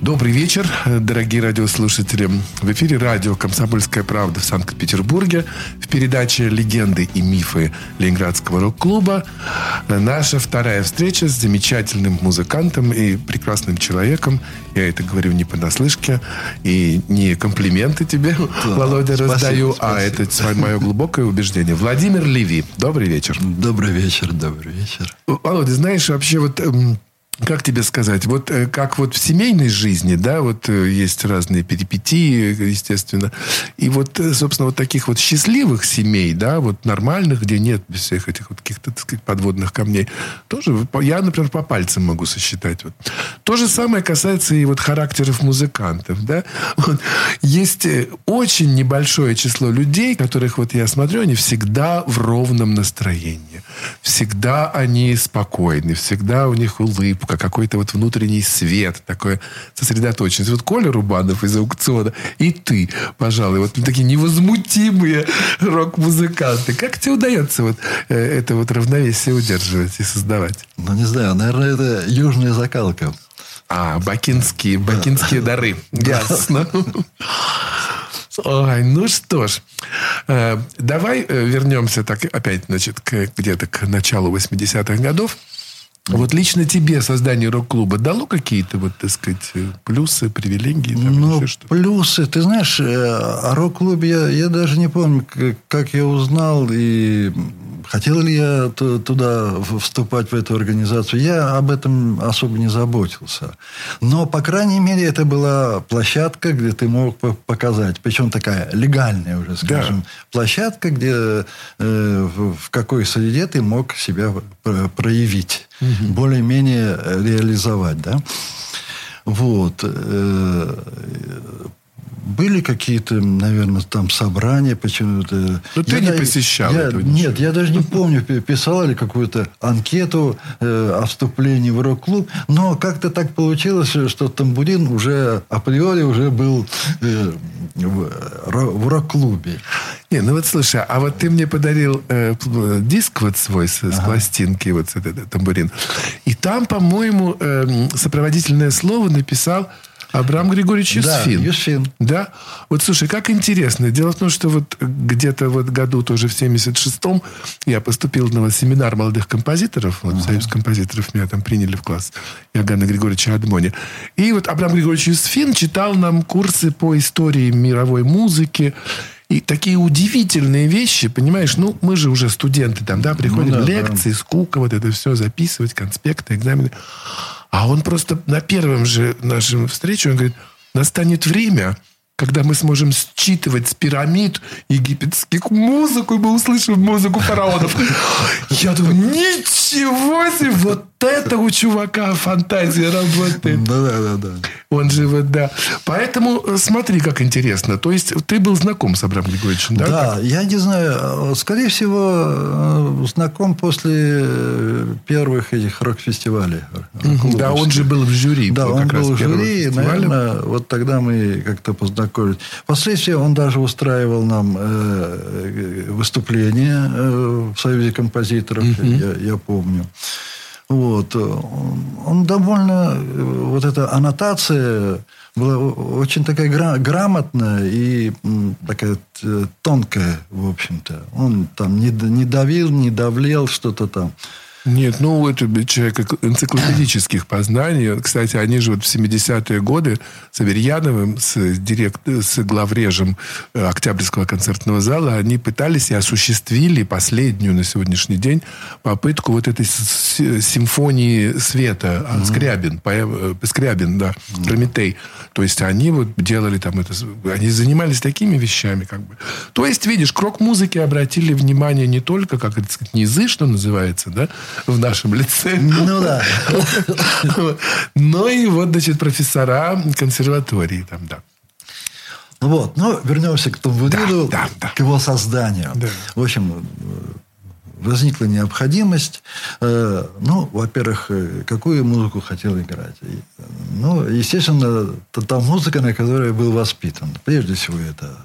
Добрый вечер, дорогие радиослушатели. В эфире радио «Комсомольская правда» в Санкт-Петербурге в передаче «Легенды и мифы Ленинградского рок-клуба». Наша вторая встреча с замечательным музыкантом и прекрасным человеком. Я это говорю не понаслышке и не комплименты тебе, да, Володя, спасибо, раздаю, а спасибо. а это мое глубокое убеждение. Владимир Леви, добрый вечер. Добрый вечер, добрый вечер. Володя, знаешь, вообще вот эм, как тебе сказать, вот э, как вот в семейной жизни, да, вот э, есть разные перипетии, естественно, и вот, э, собственно, вот таких вот счастливых семей, да, вот нормальных, где нет всех этих вот каких-то, так сказать, подводных камней, тоже, я, например, по пальцам могу сосчитать. Вот. То же самое касается и вот характеров музыкантов, да. Вот. Есть очень небольшое число людей, которых вот я смотрю, они всегда в ровном настроении. Всегда они спокойны, всегда у них улыбка, какой-то вот внутренний свет, такое сосредоточенность. Вот Коля Рубанов из аукциона и ты, пожалуй, вот такие невозмутимые рок-музыканты. Как тебе удается вот э, это вот равновесие удерживать и создавать? Ну, не знаю, наверное, это южная закалка. А, бакинские, бакинские да. дары. Ясно. Ой, ну что ж, э, давай э, вернемся так опять, значит, к, где-то к началу 80-х годов. Вот лично тебе создание рок-клуба дало какие-то, вот, так сказать, плюсы, привилегии? Там, ну, плюсы. Ты знаешь, э, о рок-клубе я, я даже не помню, как я узнал и хотел ли я туда вступать в эту организацию. Я об этом особо не заботился. Но, по крайней мере, это была площадка, где ты мог показать. Причем такая легальная уже, скажем, да. площадка, где э, в какой среде ты мог себя проявить угу. более-менее реализовать, да. Вот. Были какие-то, наверное, там собрания почему-то. Но ну, ты я, не посещал я, этого Нет, я даже не помню, писал ли какую-то анкету э, о вступлении в рок-клуб. Но как-то так получилось, что Тамбурин уже априори уже был э, в, в рок-клубе. Не, ну вот слушай, а вот ты мне подарил э, диск вот свой с, ага. с пластинки, вот этот тамбурин. И там, по-моему, э, сопроводительное слово написал Абрам Григорьевич Юсфин. Да, Юсфин. Да? Вот слушай, как интересно. Дело в том, что вот где-то вот году тоже в 76-м я поступил на семинар молодых композиторов. Вот ага. Союз композиторов меня там приняли в класс Иоганна Григорьевича Адмони. И вот Абрам Григорьевич Юсфин читал нам курсы по истории мировой музыки. И такие удивительные вещи, понимаешь, ну, мы же уже студенты там, да, приходим, ну, да, лекции, да. скука, вот это все записывать, конспекты, экзамены. А он просто на первом же нашем встрече, он говорит, настанет время, когда мы сможем считывать с пирамид египетских музыку, и мы услышим музыку фараонов. Я думаю, ничего себе, вот это у чувака фантазия работает. Да, да, да, да. Он же вот, да. Поэтому э, смотри, как интересно. То есть, ты был знаком с Абрамом Григорьевичем, да? Да, я не знаю. Скорее всего, э, знаком после первых этих рок-фестивалей. Да, он же был в жюри. Да, он был в жюри. Наверное, вот тогда мы как-то познакомились. Впоследствии он даже устраивал нам э, выступления в Союзе композиторов, я, я помню. Вот. Он довольно... Вот эта аннотация была очень такая гра- грамотная и такая тонкая, в общем-то. Он там не, не давил, не давлел что-то там. Нет, ну, это человек энциклопедических познаний. Кстати, они же вот в 70-е годы с Аверьяновым, с, директ, с главрежем э, Октябрьского концертного зала, они пытались и осуществили последнюю на сегодняшний день попытку вот этой симфонии света. Mm-hmm. Скрябин, э, Скрябин, да, mm-hmm. Прометей. То есть, они вот делали там это... Они занимались такими вещами, как бы. То есть, видишь, к рок-музыке обратили внимание не только, как это сказать, низы, что называется, да, в нашем лице. Ну да. Но и вот, значит, профессора консерватории там, да. Вот, но вернемся к тамбурину, Да, да, да. к его созданию. Да. В общем, э, возникла необходимость, э, ну, во-первых, э, какую музыку хотел играть. Ну, естественно, та, та музыка, на которой я был воспитан. Прежде всего, это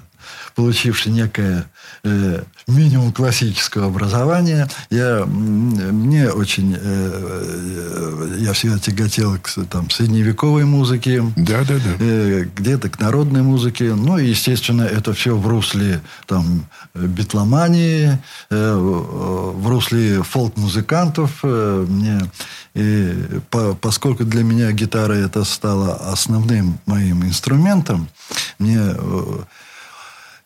получивший некое э, минимум классического образования. Я, мне очень... э, э, я всегда тяготел к там, средневековой музыке. Да, да, да. Э, где-то к народной музыке. Ну, и, естественно, это все в русле там, битломании, э, в в русле фолк-музыкантов. Э, Мне, и по- поскольку для меня гитара это стало основным моим инструментом, мне э,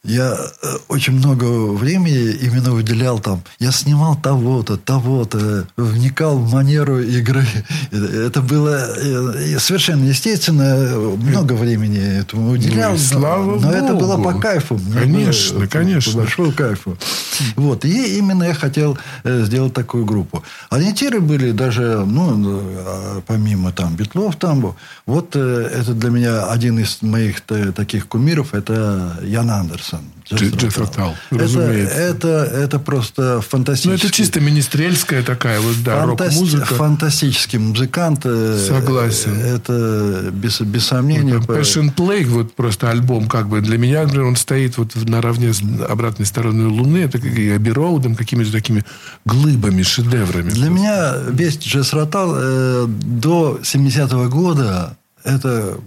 я э, очень много времени именно уделял там. Я снимал того-то, того-то, вникал в манеру игры. Это было э, совершенно естественно. Много времени этому уделял. Ну слава но это было Богу. по кайфу. Мне Конечно, было, конечно. По большому кайфу. Вот. И именно я хотел э, сделать такую группу. Ориентиры были даже, ну, помимо там Битлов, там, вот это для меня один из моих та- таких кумиров, это Ян Андерсон. Дж- Джеффри Тал, Это, разумеется. это, это просто Ну, фантастический. это чисто министрельская такая вот, да, фантасти- рок-музыка. Фантастический музыкант. э, Согласен. Это без, без сомнения. Там Passion Play, вот просто альбом, как бы для меня, например, он стоит вот наравне с обратной стороной Луны, это как и Аби Роудом, какими-то такими глыбами, шедеврами. Для меня весь джаз ротал э, до 70-го года это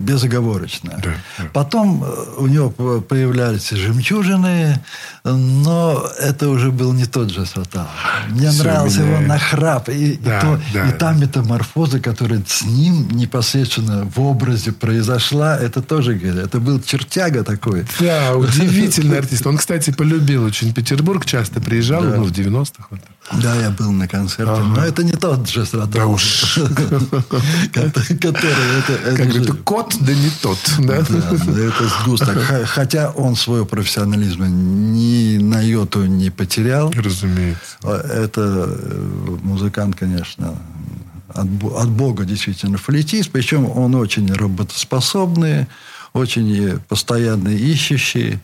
безоговорочно. Да, да. Потом э, у него по- появлялись жемчужины, но это уже был не тот джаз ротал. Мне Всё нравился его меняется. нахрап. И, и Да, то- да, и та метаморфоза, которая с ним непосредственно в образе произошла, это тоже, это был чертяга такой. Да, удивительный артист. Он, кстати, полюбил очень Петербург, часто приезжал, ну, в 90-х. вот. Да, я был на концерте, но это не тот джаз ротал. Да уж. Который это, это Как же- это кот, да не тот. Да? Да, да, это сгусток. Хотя он своего профессионализма ни на йоту не потерял. Разумеется. А Это э, музыкант, конечно, от, от Бога действительно флейтист. Причем он очень работоспособный, очень постоянно ищущий.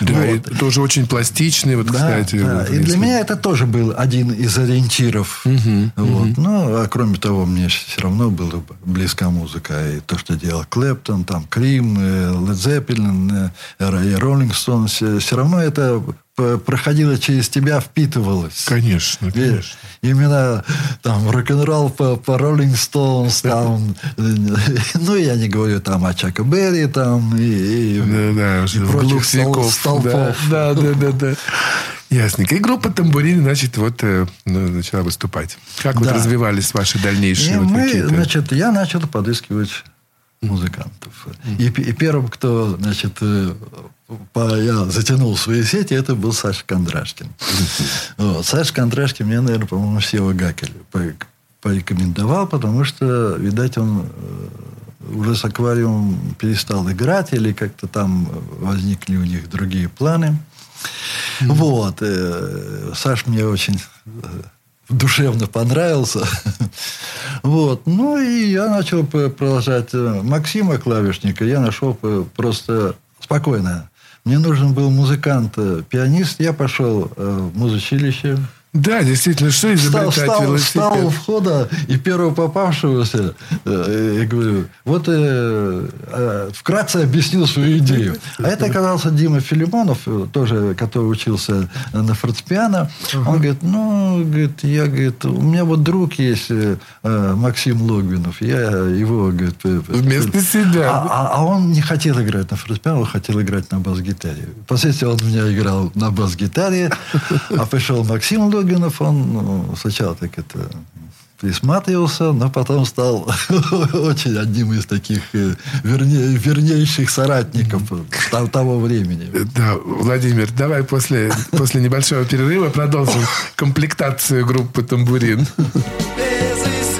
Да, Вот. и тоже очень пластичный, вот, Да, кстати. да. И для меня это тоже был один из ориентиров. вот. Ну, а кроме того, мне все равно была близка музыка. И то, что делал Клэптон, там, Крим, Лед Зеппелин, и Роллинг Стоунс. Все равно это п- проходило через тебя, впитывалось. Конечно, И конечно. Именно там рок-н-ролл по, по Rolling Stones, там, ну, я не говорю там о Чака Берри, там, и, и- Да, да, и прочих стол- столпов. Да, да, да, да. Ясненько. И группа «Тамбурин», значит, вот э, ну, начала выступать. Как вот Да. развивались ваши И дальнейшие вот мы, значит, я начал подыскивать музыкантов. И, пе- и первым, кто, значит, э, по- я затянул свои сети, это был Саша Кондрашкин. Вот. Саша Кондрашкин мне, наверное, по-моему, Сева Гакель по- порекомендовал, потому что, видать, он э, уже с аквариумом перестал играть, или как-то там возникли у них другие планы. Вот. э, Саш мне очень э, душевно понравился. Вот. Ну, и я начал продолжать. Максима Клавишника я нашел просто спокойно. Мне нужен был музыкант, э, пианист. Я пошел э, в музучилище. Да, действительно, что Встал, изобретать встал, велосипед? встал у входа и первого попавшегося, э, я говорю, вот э, э, вкратце объяснил свою идею. А это оказался Дима Филимонов, э, тоже, который учился на фортепиано. Он говорит, ну, говорит, я, говорит, у меня вот друг есть, э, Максим Логвинов, я его, говорит... Вместо себя. А, а- а он не хотел играть на фортепиано, он хотел играть на бас-гитаре. Впоследствии он у меня играл на бас-гитаре, а пришел Максим Логинов, он ну, сначала так это присматривался, но потом стал очень одним из таких э, верне- вернейших соратников того- того времени. Да, Владимир, давай после, после небольшого перерыва продолжим комплектацию группы «Тамбурин». Безысходность,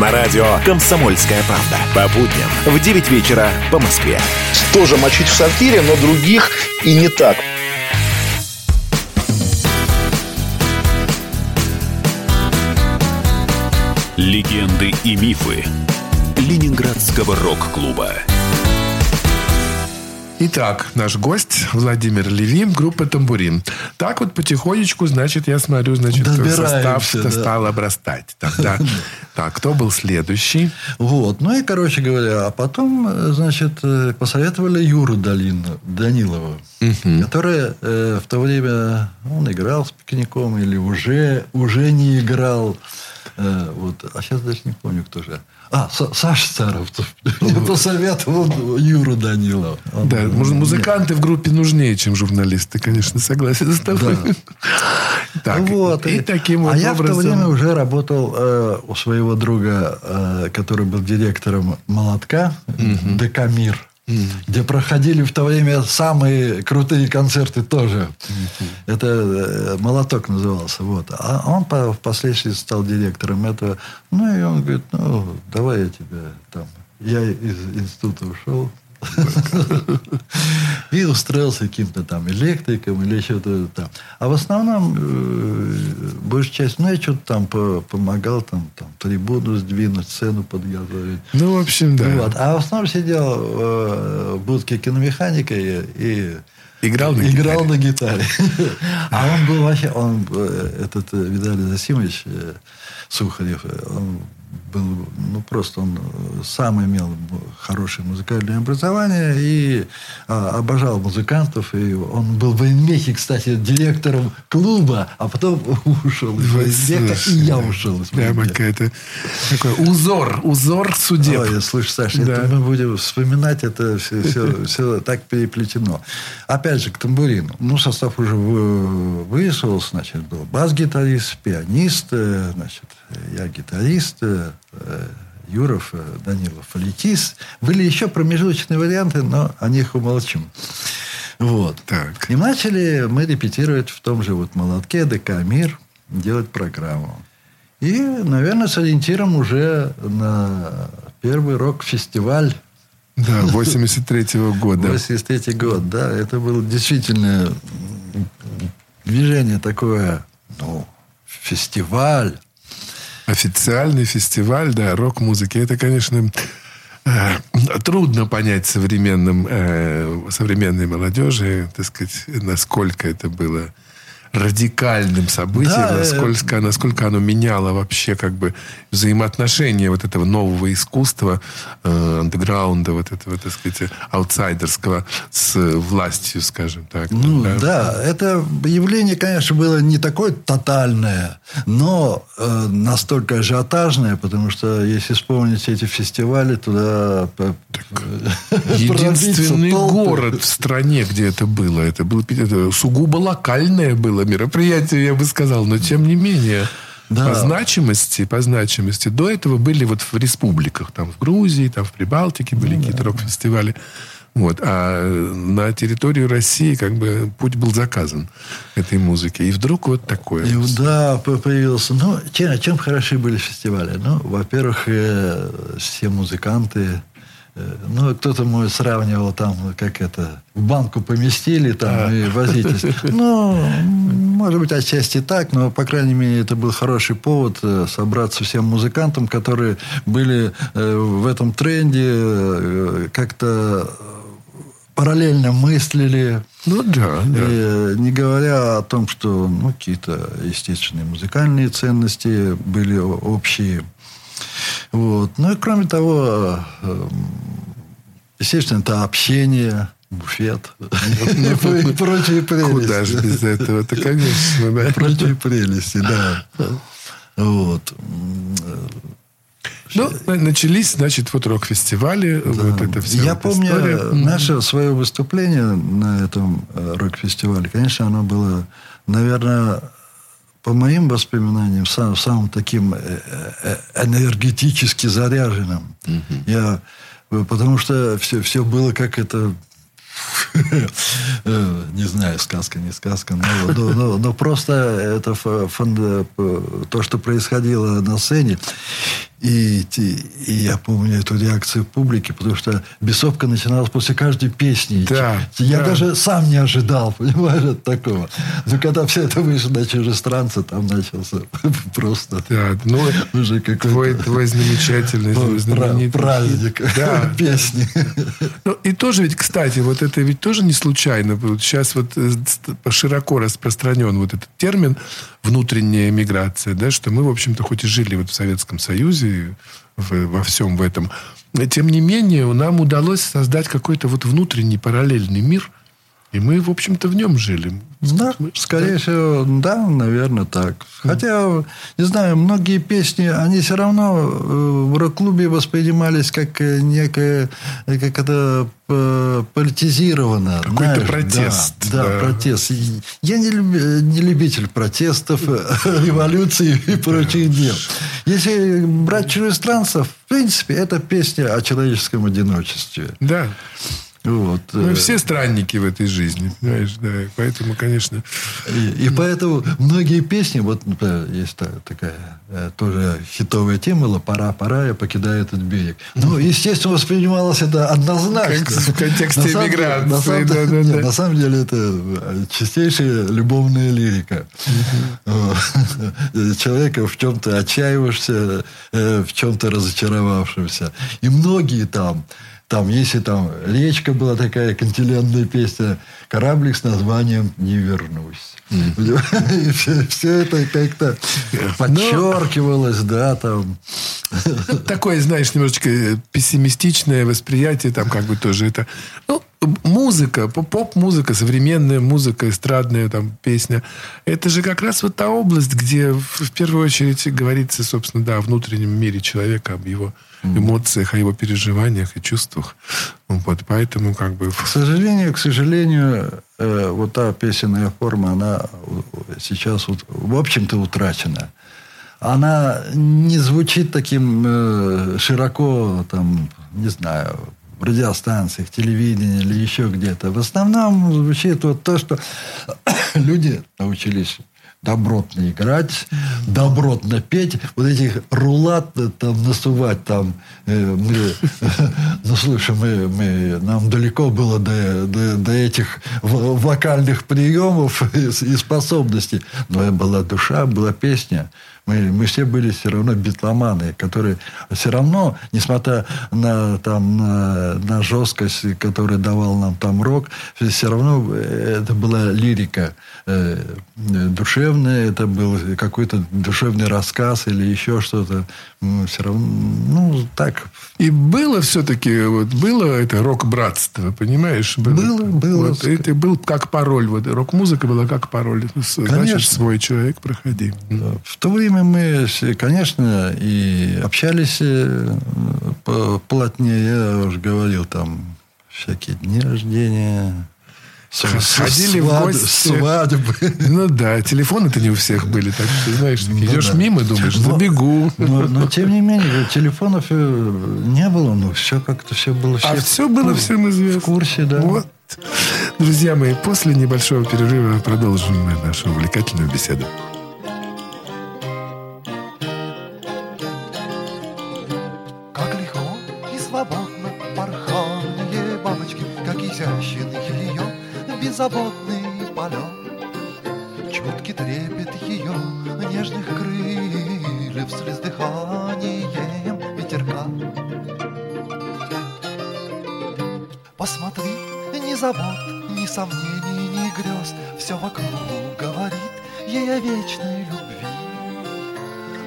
На радио «Комсомольская правда». По будням в 9 вечера по Москве. Тоже мочить в сортире, но других и не так. Легенды и мифы Ленинградского рок-клуба. Итак, наш гость Владимир Левин, группа «Тамбурин». Так вот потихонечку, значит, я смотрю, значит, состав да. стал обрастать. Тогда, так, кто был следующий? Вот. Ну и, короче говоря, а потом, э, значит, э, посоветовали Юру Долину, Данилова, который э, в то время, он играл с пикником или уже, уже не играл. Э, вот. А сейчас даже не помню, кто же. А, Са- Саша Старовцев. Мне посоветовал Юру Данилова. Он, Да, муз- музыканты в группе нужнее, чем журналисты, конечно, согласен с тобой. Так, Вот. и таким вот а я в то образом... время уже работал э, у своего друга, э, который был директором «Молотка», ДК «Мир», где проходили в то время самые крутые концерты тоже. Это э, «Молоток» назывался. Вот. А он по- впоследствии стал директором этого. Ну, и он говорит, ну, давай я тебя там... Я из института ушел, и устроился каким-то там электриком или что-то там. А в основном, э, большая часть, ну, я что-то там по- помогал, там, там, трибуну сдвинуть, сцену подготовить. Ну, в общем, да. Вот. А в основном сидел э, в будке киномеханика и, и Играл на играл на гитаре. А он был вообще, он, э, этот Виталий Засимович Сухарев, он был, ну, просто он э, сам имел хорошее музыкальное образование и а, обожал музыкантов. И он был в военмехе, кстати, директором клуба, а потом ушел из военмеха, и я ушел из Прямо какая-то такой узор, узор судеб. Ой, слушай, Саша, Да. это мы будем вспоминать, это все, все, все так переплетено. Опять же, к тамбурину. Ну, состав уже вы- выяснился, значит, был бас-гитарист, пианист, э, значит, я гитарист, э, Юров, э, Данилов, флейтист. Были еще промежуточные варианты, но о них умолчим. Вот. Так. И начали мы репетировать в том же вот молотке ДК «Мир», делать программу. И, наверное, с ориентиром уже на первый рок-фестиваль Да, 83-го года. 83 год, да. Это было действительно движение такое, ну, фестиваль. Официальный фестиваль, да, рок-музыки. Это, конечно, э, трудно понять современным, э, современной молодежи, так сказать, насколько это было радикальным событием, Да, э, насколько, насколько оно меняло вообще как бы взаимоотношения вот этого нового искусства, э, андеграунда, вот этого, так сказать, аутсайдерского с властью, скажем так. Ну, да. да, это явление, конечно, было не такое тотальное, но э, настолько ажиотажное, потому что, если вспомнить эти фестивали, туда... по- Единственный город в стране, где это было. Это было это сугубо локальное было мероприятие, я бы сказал. Но тем не менее, Да. по значимости, по значимости. До этого были вот в республиках. Там в Грузии, там в Прибалтике были какие-то рок-фестивали. Вот. А на территорию России как бы путь был заказан этой музыке. И вдруг вот такое. И, да, по- появился. Ну, чем, чем хороши были фестивали? Ну, во-первых, э, все музыканты Ну, кто-то мой сравнивал там, как это, в банку поместили там и возитесь. Ну, может быть, отчасти так, но, по крайней мере, это был хороший повод э, собраться всем музыкантам, которые были э, в этом тренде, э, как-то параллельно мыслили, Ну да, да. и, э, не говоря о том, что ну, какие-то естественные музыкальные ценности были общие. Вот. Ну и кроме того, э, естественно, это общение, буфет и прочие Куда же прелести. без этого-то, конечно, да. Прочие прелести, да. Вот. Ну, начались, значит, вот рок-фестивали, вот это все. Я вот помню история. э, наше свое выступление на этом э, рок-фестивале. Конечно, оно было, наверное, по моим воспоминаниям, сам, самым таким э, э, энергетически заряженным. Я, э, потому что все, все было как это не знаю, сказка, не сказка, но, но- но- но просто это э, то, что происходило на сцене. И, те- и я помню эту реакцию публики, потому что бесовка начиналась после каждой песни. Да, я да. даже сам не ожидал, понимаешь, от такого. Но когда все это вышло на чужестранца, там начался просто Да, ну, уже какой-то твой, твой замечательный, пра- знаменитый праздник Да. песни. Ну, и тоже ведь, кстати, вот это ведь тоже не случайно. Сейчас вот э, широко распространен вот этот термин внутренняя миграция, да, что мы, в общем-то, хоть и жили вот в Советском Союзе, в- во всем в этом, тем не менее, нам удалось создать какой-то вот внутренний параллельный мир, и мы, в общем-то, в нем жили. Да, Мы- скорее всего, да, наверное, так. Хотя, не знаю, многие песни, они все равно э, в рок-клубе воспринимались как э, некое, э, как это политизировано. Какой-то знаешь, протест, Да, да. да, протест. Я не, люби- не любитель протестов, революции и прочих дел. Если брать чужестранцев, в принципе, это песня о человеческом одиночестве. Да. Вот. Мы э, все странники в этой жизни, понимаешь, да. Поэтому, конечно, И, и поэтому многие песни, вот есть та- такая э, тоже хитовая тема, была «Пора, пора, я покидаю этот берег». Ну, естественно, воспринималось это однозначно. Как в контексте эмиграции, На самом, да, деле- да, нет, да. на самом деле это э, чистейшая любовная лирика. Человека в чем-то отчаиваешься, в чем-то разочаровавшимся. И многие там там, если там речка была такая кантиленная песня, кораблик с названием «Не вернусь». И все, все это как-то подчеркивалось, да, там. такое, знаешь, немножечко пессимистичное восприятие, там как бы тоже это... Ну, музыка, поп- поп-музыка, современная музыка, эстрадная там песня, это же как раз вот та область, где в, первую очередь говорится, собственно, да, о внутреннем мире человека, об его эмоциях, о его переживаниях и чувствах. Вот, поэтому как бы... К сожалению, к сожалению, э, вот та песенная форма, она э, сейчас, вот, в общем-то, утрачена. Она не звучит таким э, широко, там, не знаю, радиостанциях, телевидении или еще где-то. В основном звучит вот то, что люди научились добротно играть, добротно петь, вот этих рулат там насувать там. э, мы, ну, слушай, мы, мы, нам далеко было до, до, до этих вокальных приемов и, и способностей. Но была душа, была песня. Мы, мы все были все равно битломаны, которые все равно, несмотря на, там, на, на жесткость, которую давал нам там рок, все равно э, это была лирика э, душевная, это был какой-то душевный рассказ или еще что-то. Все равно, ну, так. И было все-таки, вот, было это рок-братство, понимаешь? Было, было. Вот, это был как пароль. Вот, рок-музыка была как пароль. Значит, Конечно. свой человек, проходи. В то время мы, конечно, и общались э, плотнее. Я уже говорил, там всякие дни рождения. Ходили в гости. Свадьбы. Ну да, телефоны-то не у всех были. Так что, знаешь, Ну идешь да. мимо, думаешь, Но- забегу. Но, но, тем не менее, телефонов э, не было, но все как-то все было. А все все было всем известно. в курсе, да. Вот. Друзья мои, после небольшого перерыва продолжим мы нашу увлекательную беседу. Беззаботный полет, Чуткий трепет ее нежных крыльев с дыханием ветерка. Посмотри, ни забот, ни сомнений, ни грез, Все вокруг говорит ей о вечной любви.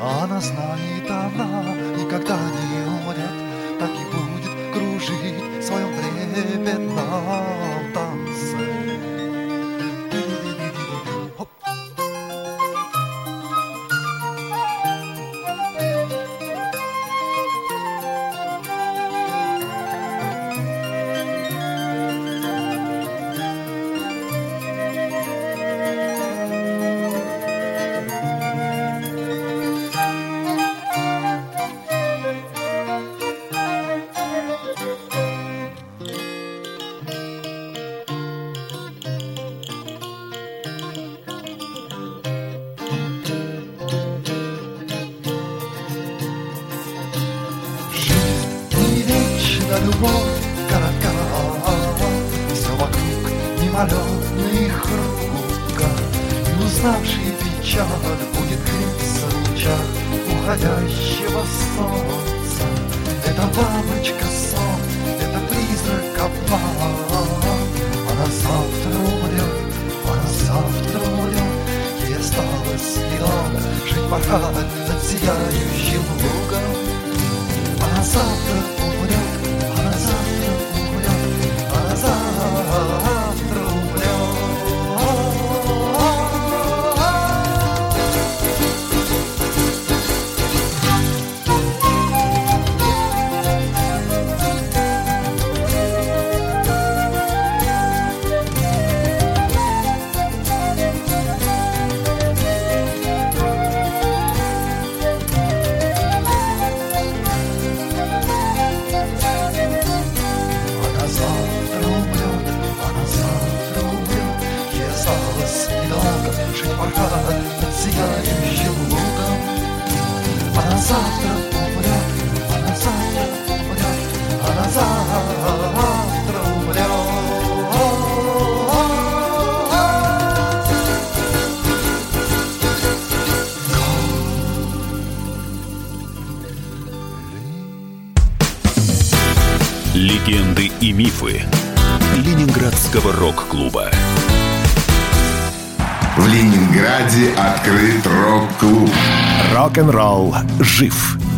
А Она знает, она никогда не умрет, Так и будет кружить в своем трепетном 所 жить порхать над сияющим лугом. Она завтра мифы Ленинградского рок-клуба. В Ленинграде открыт рок-клуб. Рок-н-ролл жив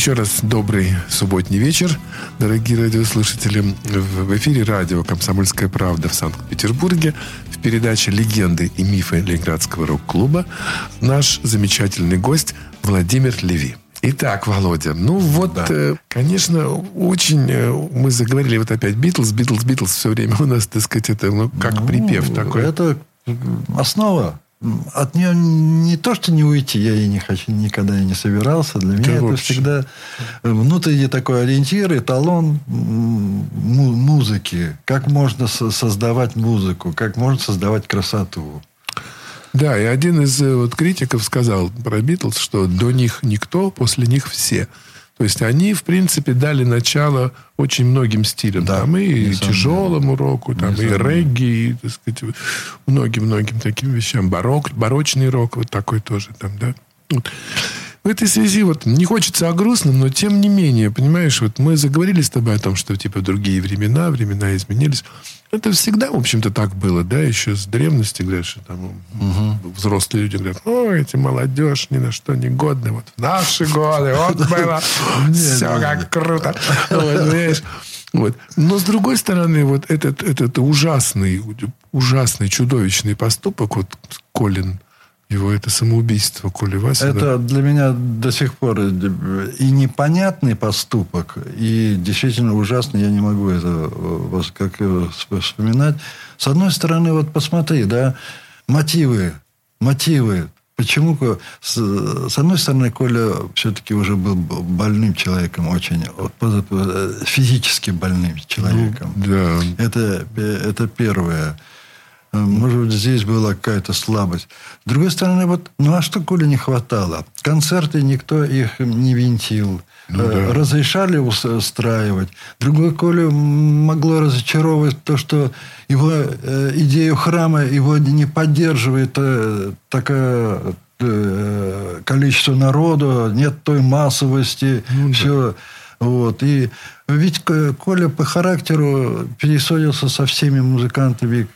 Еще раз добрый субботний вечер, дорогие радиослушатели. В эфире радио «Комсомольская правда» в Санкт-Петербурге в передаче «Легенды и мифы Ленинградского рок-клуба» наш замечательный гость Владимир Леви. Итак, Володя, ну вот, да. э, конечно, очень э, мы заговорили вот опять Битлз, Битлз, Битлз все время у нас, так сказать, это ну, как ну, припев такой. Это основа. От нее не то, что не уйти, я и не хочу, никогда и не собирался. Для меня это всегда внутренний такой ориентир, эталон музыки. Как можно создавать музыку, как можно создавать красоту. Да, и один из вот, критиков сказал про Битлз, что до них никто, после них все. То есть они, в принципе, дали начало очень многим стилям. Да, там и тяжелому року, там и регги, и, так сказать, многим-многим таким вещам. Барок, барочный рок вот такой тоже там, да. Вот. В этой связи вот не хочется о грустном, но тем не менее, понимаешь, вот мы заговорили с тобой о том, что типа другие времена, времена изменились. Это всегда, в общем-то, так было, да, еще с древности, говорят, что там угу. взрослые люди говорят, ой, эти молодежь ни на что не годны. Вот в наши годы, вот было все как круто. Вот. Но с другой стороны, вот этот, этот ужасный, ужасный, чудовищный поступок, вот Колин, его это самоубийство Коли Васина. Это для меня до сих пор и непонятный поступок, и действительно ужасный. Я не могу это как вспоминать. С одной стороны, вот посмотри, да, мотивы, мотивы. Почему? С, с одной стороны, Коля все-таки уже был больным человеком, очень физически больным человеком. Ну, да. Это, это первое. Может быть, здесь была какая-то слабость. С другой стороны, вот, ну а что Коле не хватало? Концерты никто их не винтил. Ну, э, да. Разрешали устраивать. Другой Коле могло разочаровывать то, что его э, идею храма его не поддерживает э, такое э, количество народу, нет той массовости, ну, все. Да. Вот. И ведь Коля по характеру пересорился со всеми музыкантами,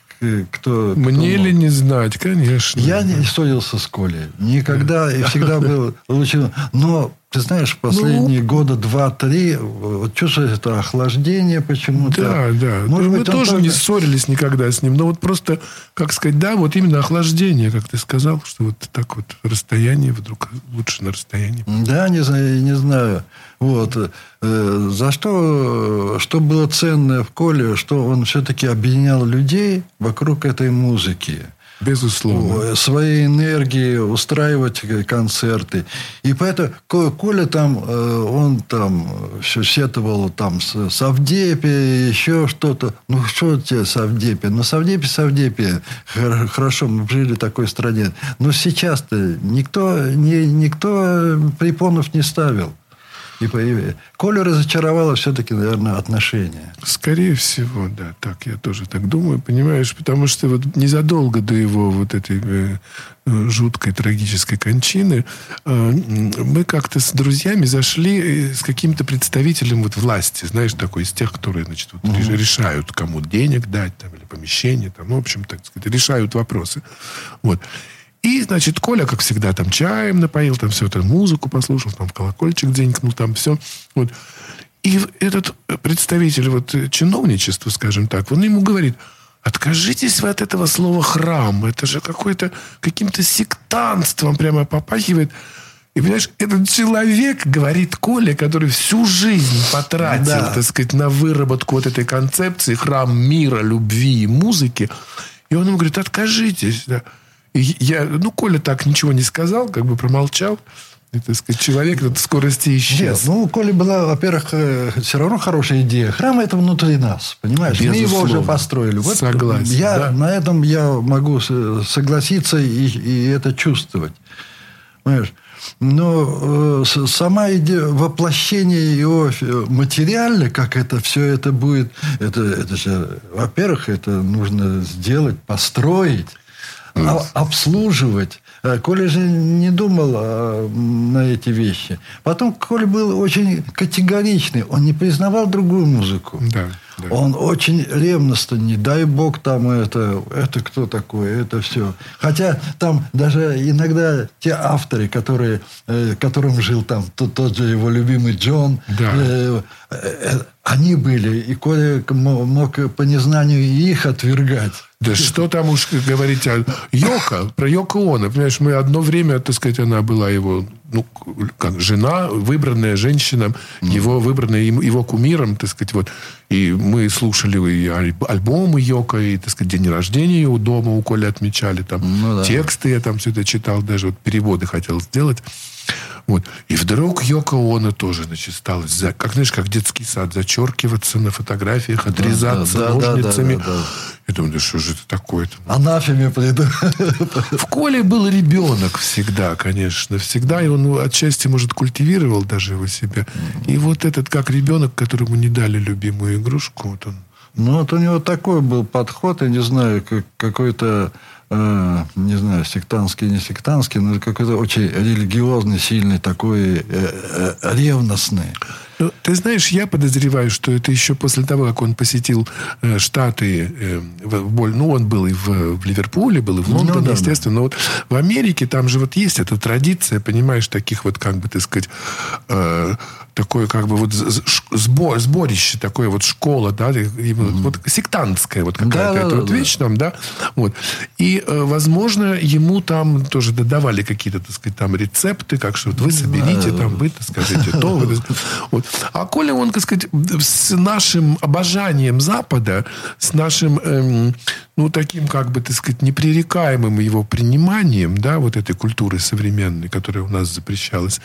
кто... Мне кто ли не знать, конечно. Я не ссорился с Колей. Никогда и всегда был лучше. Но, ты знаешь, последние ну, года два-три вот чувствуешь это охлаждение почему-то. Да, да. Может Мы быть, тоже только... не ссорились никогда с ним. Но вот просто, как сказать, да, вот именно охлаждение, как ты сказал, что вот так вот расстояние вдруг лучше на расстоянии. Да, не знаю, не знаю. Вот. Э, за что, что было ценное в Коле, что он все-таки объединял людей вокруг этой музыки. Безусловно. Своей энергии устраивать концерты. И поэтому Коля там, э, он там все сетовал там Савдепе, еще что-то. Ну, что тебе Савдепе? Ну, Савдепе, Савдепе. Хорошо, мы жили в такой стране. Но сейчас-то никто, ни, никто препонов не ставил. И, и Колю разочаровало все-таки, наверное, отношения. Скорее всего, да. Так, я тоже так думаю, понимаешь? Потому что вот незадолго до его вот этой э, жуткой трагической кончины э, мы как-то с друзьями зашли э, с каким-то представителем вот власти, знаешь, такой из тех, которые, значит, вот, угу. решают, кому денег дать, там, или помещение, там, в общем, так сказать, решают вопросы. Вот. И, значит, Коля, как всегда, там чаем напоил, там все это, музыку послушал, там колокольчик денькнул, там все. Вот. И этот представитель вот чиновничества, скажем так, он ему говорит, откажитесь вы от этого слова храм. Это же какой-то каким-то сектантством прямо попахивает. И, понимаешь, этот человек, говорит Коля, который всю жизнь потратил, да. так сказать, на выработку вот этой концепции храм мира, любви и музыки. И он ему говорит, откажитесь. Да. И я, ну, Коля так ничего не сказал, как бы промолчал. И, так сказать, человек от скорости исчез. Нет, ну, у Коли была, во-первых, э, все равно хорошая идея. Храм это внутри нас, понимаешь? Безусловно. Мы его уже построили. Вот Согласен. Я, да. На этом я могу согласиться и, и это чувствовать. Понимаешь? Но э, сама идея воплощения его материально, как это все это будет, это, это же, во-первых, это нужно сделать, построить обслуживать. Э, Коля же не думал а, на эти вещи. Потом Коля был очень категоричный. Он не признавал другую музыку. Да, да. Он очень ревностно, не дай бог там это, это кто такой, это все. Хотя там даже иногда те авторы, которые, э, которым жил там тот, тот же его любимый Джон, да. э, э, они были, и Коля мог по незнанию их отвергать. Да что там уж говорить о Йоко, про Йоко Оно. Понимаешь, мы одно время, так сказать, она была его ну, как жена, выбранная женщина, mm. его выбранная его кумиром, так сказать, вот. И мы слушали и альбомы Йока, и, так сказать, день рождения ее дома у Коли отмечали, там, ну, да. тексты я там все это читал, даже вот переводы хотел сделать. Вот. И вдруг Йоко Оно тоже, значит, стала, за, как, знаешь, как детский сад, зачеркиваться на фотографиях, отрезаться да, да, ножницами. Да, да, да, да. Я думаю, да что же это такое-то? Анафеме приду. В Коле был ребенок всегда, конечно. Всегда. И он отчасти, может, культивировал даже его себя. И вот этот, как ребенок, которому не дали любимую игрушку, вот он ну, вот у него такой был подход, я не знаю, как, какой-то э, не знаю, сектантский, не сектантский, но какой-то очень религиозный, сильный, такой э, э, ревностный. Ну, ты знаешь, я подозреваю, что это еще после того, как он посетил э, Штаты, э, в, ну, он был и в, в Ливерпуле, был и в Ну, Лондоне, да, да. естественно. Но вот в Америке там же вот есть эта традиция, понимаешь, таких вот, как бы, так сказать, э, такое, как бы, вот сбор, сборище, такое вот школа, да, и- и вот, вот сектантская вот какая-то, Да, да, это да, вот да. вещь там, да, вот. И, э, возможно, ему там тоже давали какие-то, так сказать, там рецепты, как что вот вы соберите, там, вы, так скажите, то. так- вот. А Коля, он, так сказать, с нашим обожанием Запада, с нашим, эм, ну, таким, как бы, так сказать, непререкаемым его приниманием, да, вот этой культуры современной, которая у нас запрещалась,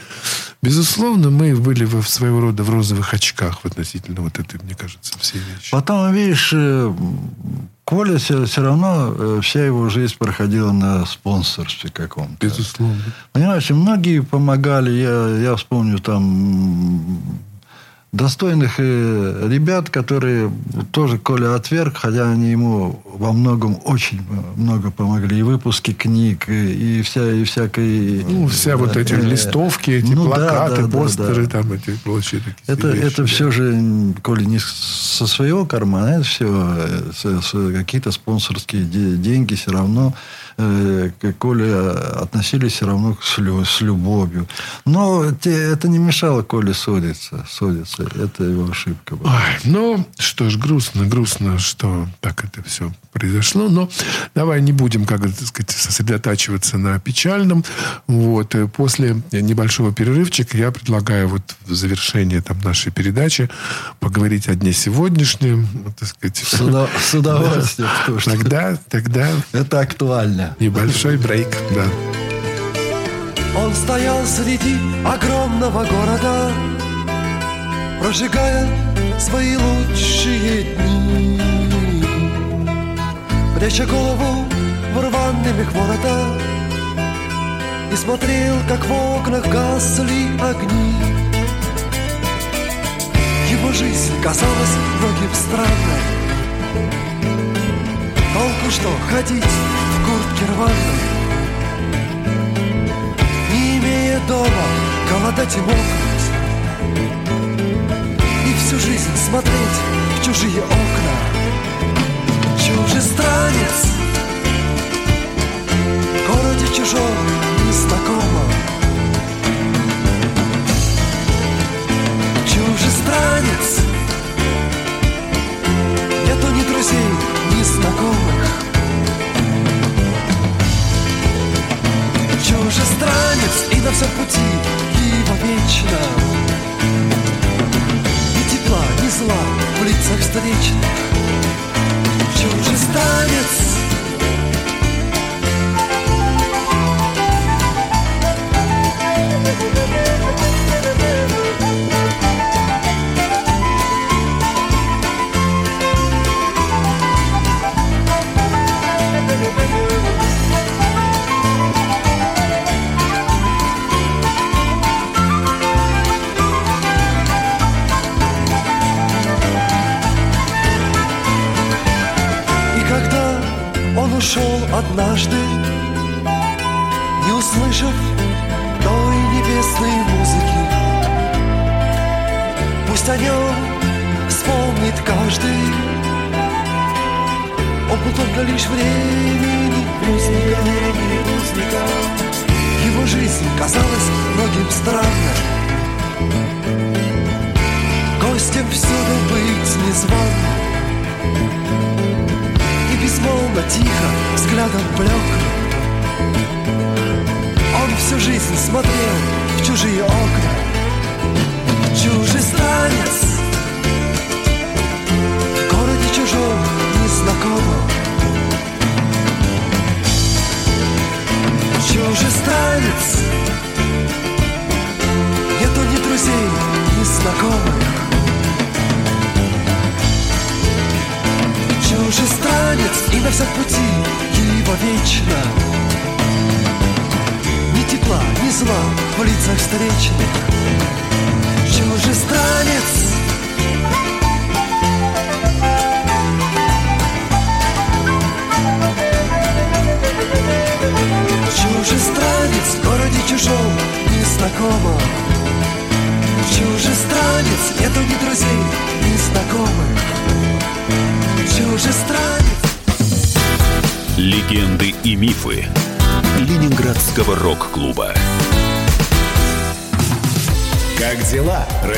безусловно, мы были в своего рода в розовых очках в относительно вот этой, мне кажется, всей вещи. Потом, видишь, э, Коля все, равно, э, вся его жизнь проходила на спонсорстве каком-то. Безусловно. Понимаешь, многие помогали. Я, я вспомню там достойных э, ребят, которые тоже Коля отверг, хотя они ему во многом очень много помогли. И выпуски книг, и, вся, и всякой... Ну, вся вот эти э, листовки, эти ну да, плакаты, да, да, постеры, да. там эти прочие такие Это, вещи, это да. все же, Коля, не со своего кармана, это все какие-то спонсорские де- деньги все равно э, к Коле относились все равно с, лю- с любовью. Но те- это не мешало Коле ссориться. ссориться. Это его ошибка была. Ай, ну, что ж, грустно, грустно, что так это все произошло. Но давай не будем, как это сказать, сосредотачиваться на печальном. Вот. э, После небольшого перерывчика я предлагаю вот в завершение там, нашей передачи поговорить о дне сегодняшнем. Так сказать. С уда- с удовольствием, Тогда, тогда Это актуально. Небольшой брейк, да. Он стоял среди огромного города, Прожигая свои лучшие дни. Пряча голову в рваный мех ворота И смотрел, как в окнах гасли огни. Его жизнь казалась многим странной. Толку что ходить в куртке рваной, не имея дома, голодать и мокнуть. И всю жизнь смотреть в чужие окна. Чужестранец В городе чужом, незнакомом Чужестранец Нету ни друзей, ни знакомых на всем пути его вечно Ни тепла, ни зла в лицах встречных Чужестранец однажды, не услышав той небесной музыки, пусть о нем вспомнит каждый. Он был только лишь времени узника. Его жизнь казалась многим странной. Гостем всюду быть незваным безмолвно тихо взглядом блеклым. Он всю жизнь смотрел в чужие окна. Чужестранец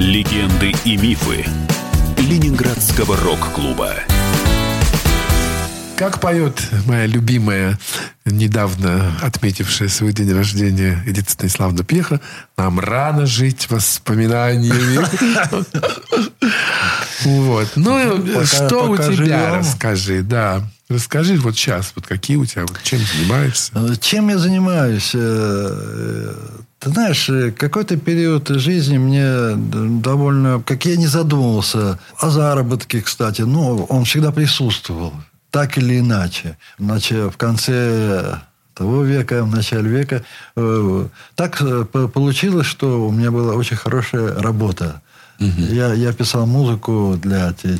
Легенды и мифы Ленинградского рок-клуба. Как поет моя любимая, недавно отметившая свой день рождения Эдита Станиславовна Пьеха, нам рано жить воспоминаниями. Вот. Ну, что у тебя, расскажи, да. Расскажи вот сейчас, вот какие у тебя, вот чем занимаешься? Чем я занимаюсь? Э, Ты знаешь, э, какой-то период жизни мне довольно... Как я не задумывался о заработке, кстати. Ну, он всегда присутствовал. Так или иначе. Значит, в конце того века, в начале века. э, Так э, по- получилось, что у меня была очень хорошая работа. Я, я писал музыку для те-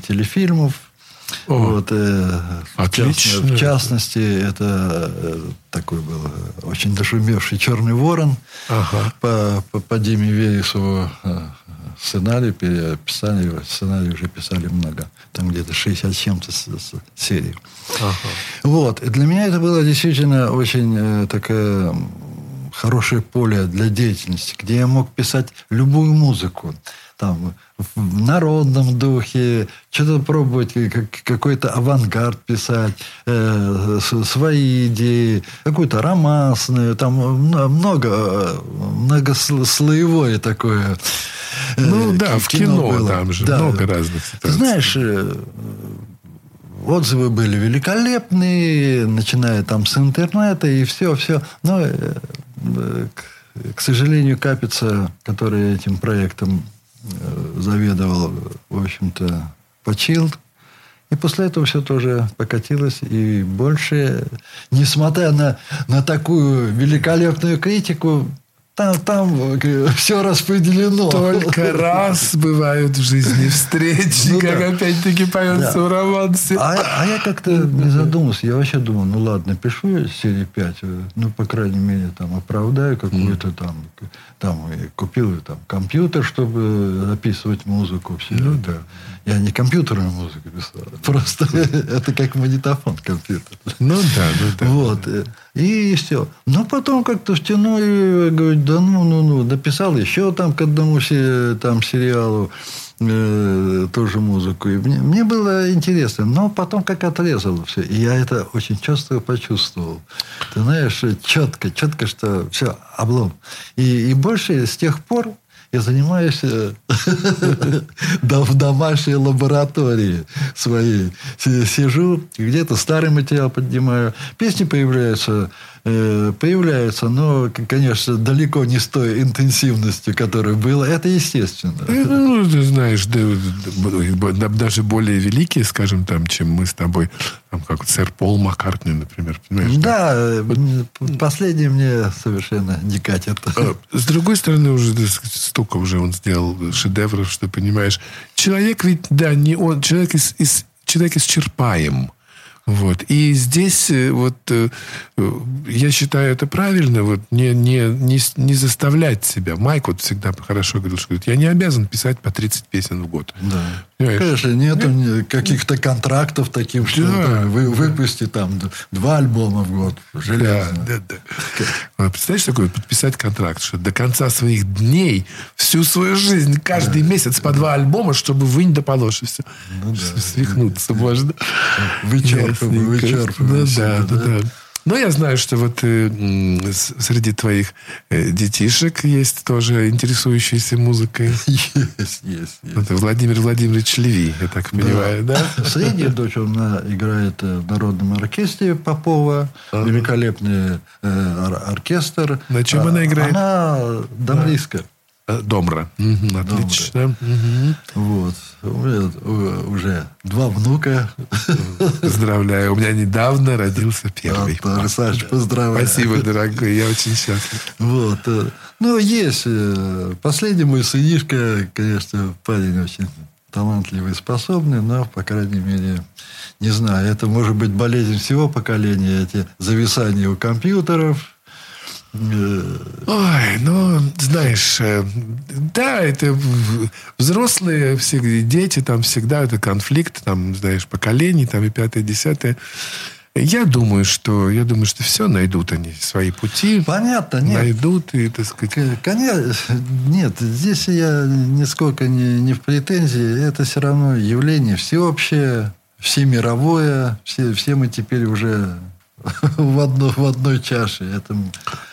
телефильмов. вот, э, в, отлично. в частности, это э, такой был очень дошумевший «Черный ворон» Ага. по, по, по Диме Вересову э, сценарий переписали, сценарий уже писали много. Там где-то 60 с чем-то серий. Вот. И для меня это было действительно очень э, такое м, хорошее поле для деятельности, где я мог писать любую музыку. Там, в народном духе, что-то пробовать, э, как- какой-то авангард писать, э, свои идеи, какую-то романсную, там мно- много, э, многослоевое такое. э, Ну да, ки- в кино было. там же Да. много разных Ты ситуаций. знаешь, э, отзывы были великолепные, начиная там с интернета и все, все. Но, э, э, к, к сожалению, Капица, который этим проектом э, заведовал, в общем-то, почил. И после этого все тоже покатилось. И больше, несмотря на, на такую великолепную критику, там, там все распределено. Только раз бывают в жизни встречи, Ну как да. опять-таки поется Да. в романсе. А, а я как-то не задумался. Я вообще думал, ну ладно, пишу серии 5, э, ну, по крайней мере, там, оправдаю какую-то там, к- там, и купил там компьютер, чтобы записывать музыку. Все Ну это. Я не компьютерную музыку писал, просто это как магнитофон компьютер. Ну да, ну да. Вот. э, И все. Но потом как-то втянул и говорю, да ну, ну, ну, дописал еще там к одному там сериалу э, тоже музыку. И мне, мне было интересно. Но потом как отрезало все. И я это очень четко почувствовал. Ты знаешь, четко, четко, что все, облом. И, и больше с тех пор я занимаюсь э, в домашней лаборатории своей. Си- Сижу, где-то старый материал поднимаю. Песни появляются, э, появляются, но, конечно, далеко не с той интенсивностью, которая была. Это естественно. Ну, ты знаешь, да, да, да, даже более великие, скажем, там, чем мы с тобой, там, как вот сэр Пол Маккартни, например, понимаешь? Да, э, последнее мне совершенно не катит. С другой стороны, уже столько уже он сделал шедевров, что понимаешь. Человек ведь, да, не он, человек из, из- человек исчерпаем. Вот. И здесь э, вот э, э, я считаю это правильно, вот не, не, не, не заставлять себя. Майк вот всегда хорошо говорил, что говорит, я не обязан писать по 30 песен в год. Да. Понимаешь? Конечно, нету ни- каких-то контрактов таким, что Да. там, вы выпусти там два альбома в год. Железно. Да, да, да. Вот Представляешь, такое подписать контракт, что до конца своих дней, всю свою жизнь, каждый месяц по два альбома, чтобы вынь да положь, и все. Свихнуться можно. Вычерпывай, Ясненько. вычерпывай Ну, себя, да, да, да. да. Но я знаю, что вот э, среди твоих э, детишек есть тоже интересующиеся музыкой. Есть, есть, есть. Это Владимир Владимирович Леви, я так понимаю, да? Средняя дочь, она играет э, в народном оркестре Попова. Великолепный э, ор- оркестр. На чем А, она играет? Она дамблиска. Э, Домра. Мгм, Отлично. Мгм. Вот. У меня э, уже два внука. Поздравляю. У меня недавно родился первый. Вот, Александр, поздравляю. Спасибо, дорогой. Я очень счастлив. Вот. э, Ну, есть. э, Последний мой сынишка, конечно, парень очень талантливый, способный, но, по крайней мере, не знаю, это может быть болезнь всего поколения, эти зависания у компьютеров. Ой, ну, знаешь, э, да, это взрослые, все дети, там всегда это конфликт, там, знаешь, поколений, там и пятое, десятое. Я думаю, что, я думаю, что все найдут они свои пути. Понятно, нет. Найдут и, так сказать... Конечно, нет, здесь я нисколько не, не в претензии. Это все равно явление всеобщее, всемировое. Все, все мы теперь уже в, одно, в одной чаше. Это...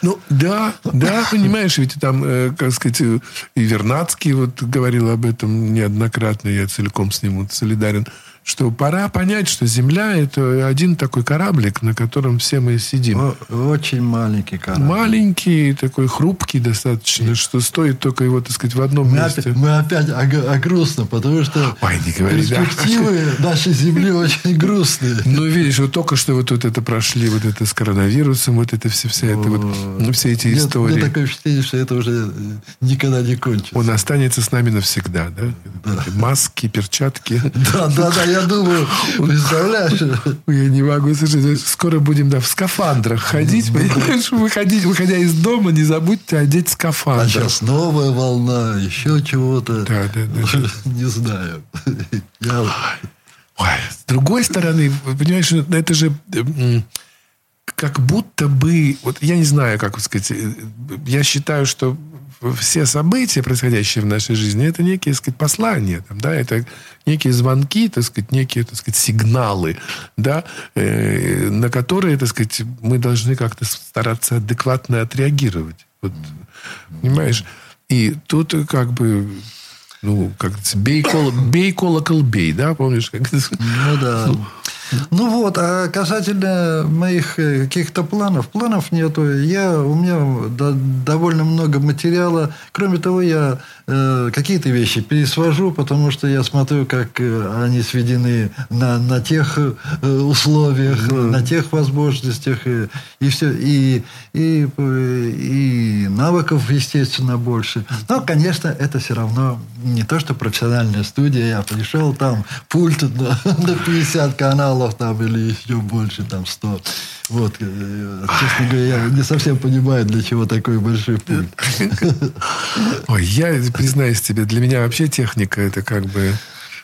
Ну, да, да, понимаешь, ведь там, э, как сказать, э, и Вернадский вот говорил об этом неоднократно, я целиком с ним вот солидарен, что пора понять, что Земля – это один такой кораблик, на котором все мы сидим. Очень маленький корабль. Маленький, такой хрупкий достаточно, что стоит только его, так сказать, в одном Мы месте. опять, мы опять о, о грустном, потому что Ой, не говори, да. перспективы нашей Земли очень грустные. Ну, видишь, вот только что вот, вот это прошли, вот это с коронавирусом, вот это все, вся это вот, ну, все эти Нет, истории. У меня такое впечатление, что это уже э, никогда не кончится. Он останется с нами навсегда, да? Эти Маски, перчатки. Да, да, да, я думаю, представляешь, Я не могу, слушай, скоро будем да, в скафандрах ходить, понимаешь? Выходить, выходя из дома, не забудьте одеть а скафандр. сейчас новая волна, еще чего-то. Да, да, да. Не знаю. Я- Ой, с другой стороны, понимаешь, ну, это же как будто бы, вот я не знаю, как сказать, я считаю, что все события, происходящие в нашей жизни, это некие, так сказать, послания, там, да, это некие звонки, так сказать, некие, так сказать, сигналы, да, э, на которые, так сказать, мы должны как-то стараться адекватно отреагировать. Вот, понимаешь? И тут как бы, ну, как бей, бей колокол, бей, да, помнишь? Ну да. Ну вот, а касательно моих э, каких-то планов, планов нету. Я, у меня до- довольно много материала. Кроме того, я э, какие-то вещи пересвожу, потому что я смотрю, как э, они сведены на, на тех э, условиях, на тех возможностях. э, и все. И, и, и навыков, естественно, больше. Но, конечно, это все равно не то, что профессиональная студия. Я пришел, там пульт на, на 50 каналов там, или еще больше, там 100. Вот, э, честно говоря, я не совсем понимаю, для чего такой большой пульт. Ой, я признаюсь тебе, для меня вообще техника это как бы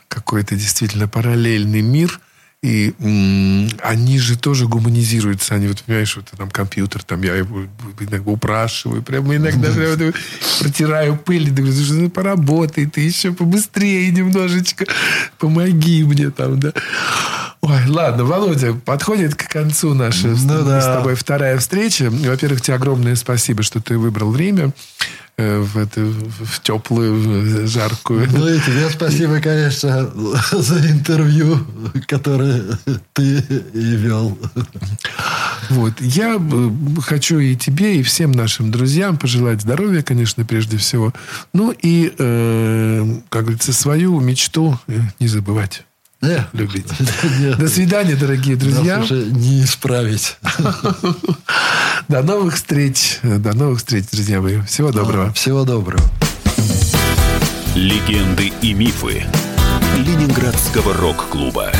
какой-то действительно параллельный мир. И м, они же тоже гуманизируются. Они, вот, понимаешь, вот там компьютер, там я его иногда упрашиваю, прямо иногда прямо протираю пыль, говорю, ну поработай ты еще побыстрее немножечко, помоги мне там, да. Ой, ладно, Володя, подходит к концу наша с- Ну да. с тобой вторая встреча. Во-первых, тебе огромное спасибо, что ты выбрал время в, это, в теплую, э, жаркую. Ну и тебе спасибо, конечно, за интервью, которое ты и вел. Вот. Я э, хочу и тебе, и всем нашим друзьям пожелать здоровья, конечно, прежде всего. Ну и, э, как говорится, свою мечту э, не забывать. Не, Любить. нет. До свидания, дорогие друзья. Нас уже не исправить. До новых встреч. До новых встреч, друзья мои. Всего доброго. Всего доброго. Легенды и мифы Ленинградского рок-клуба.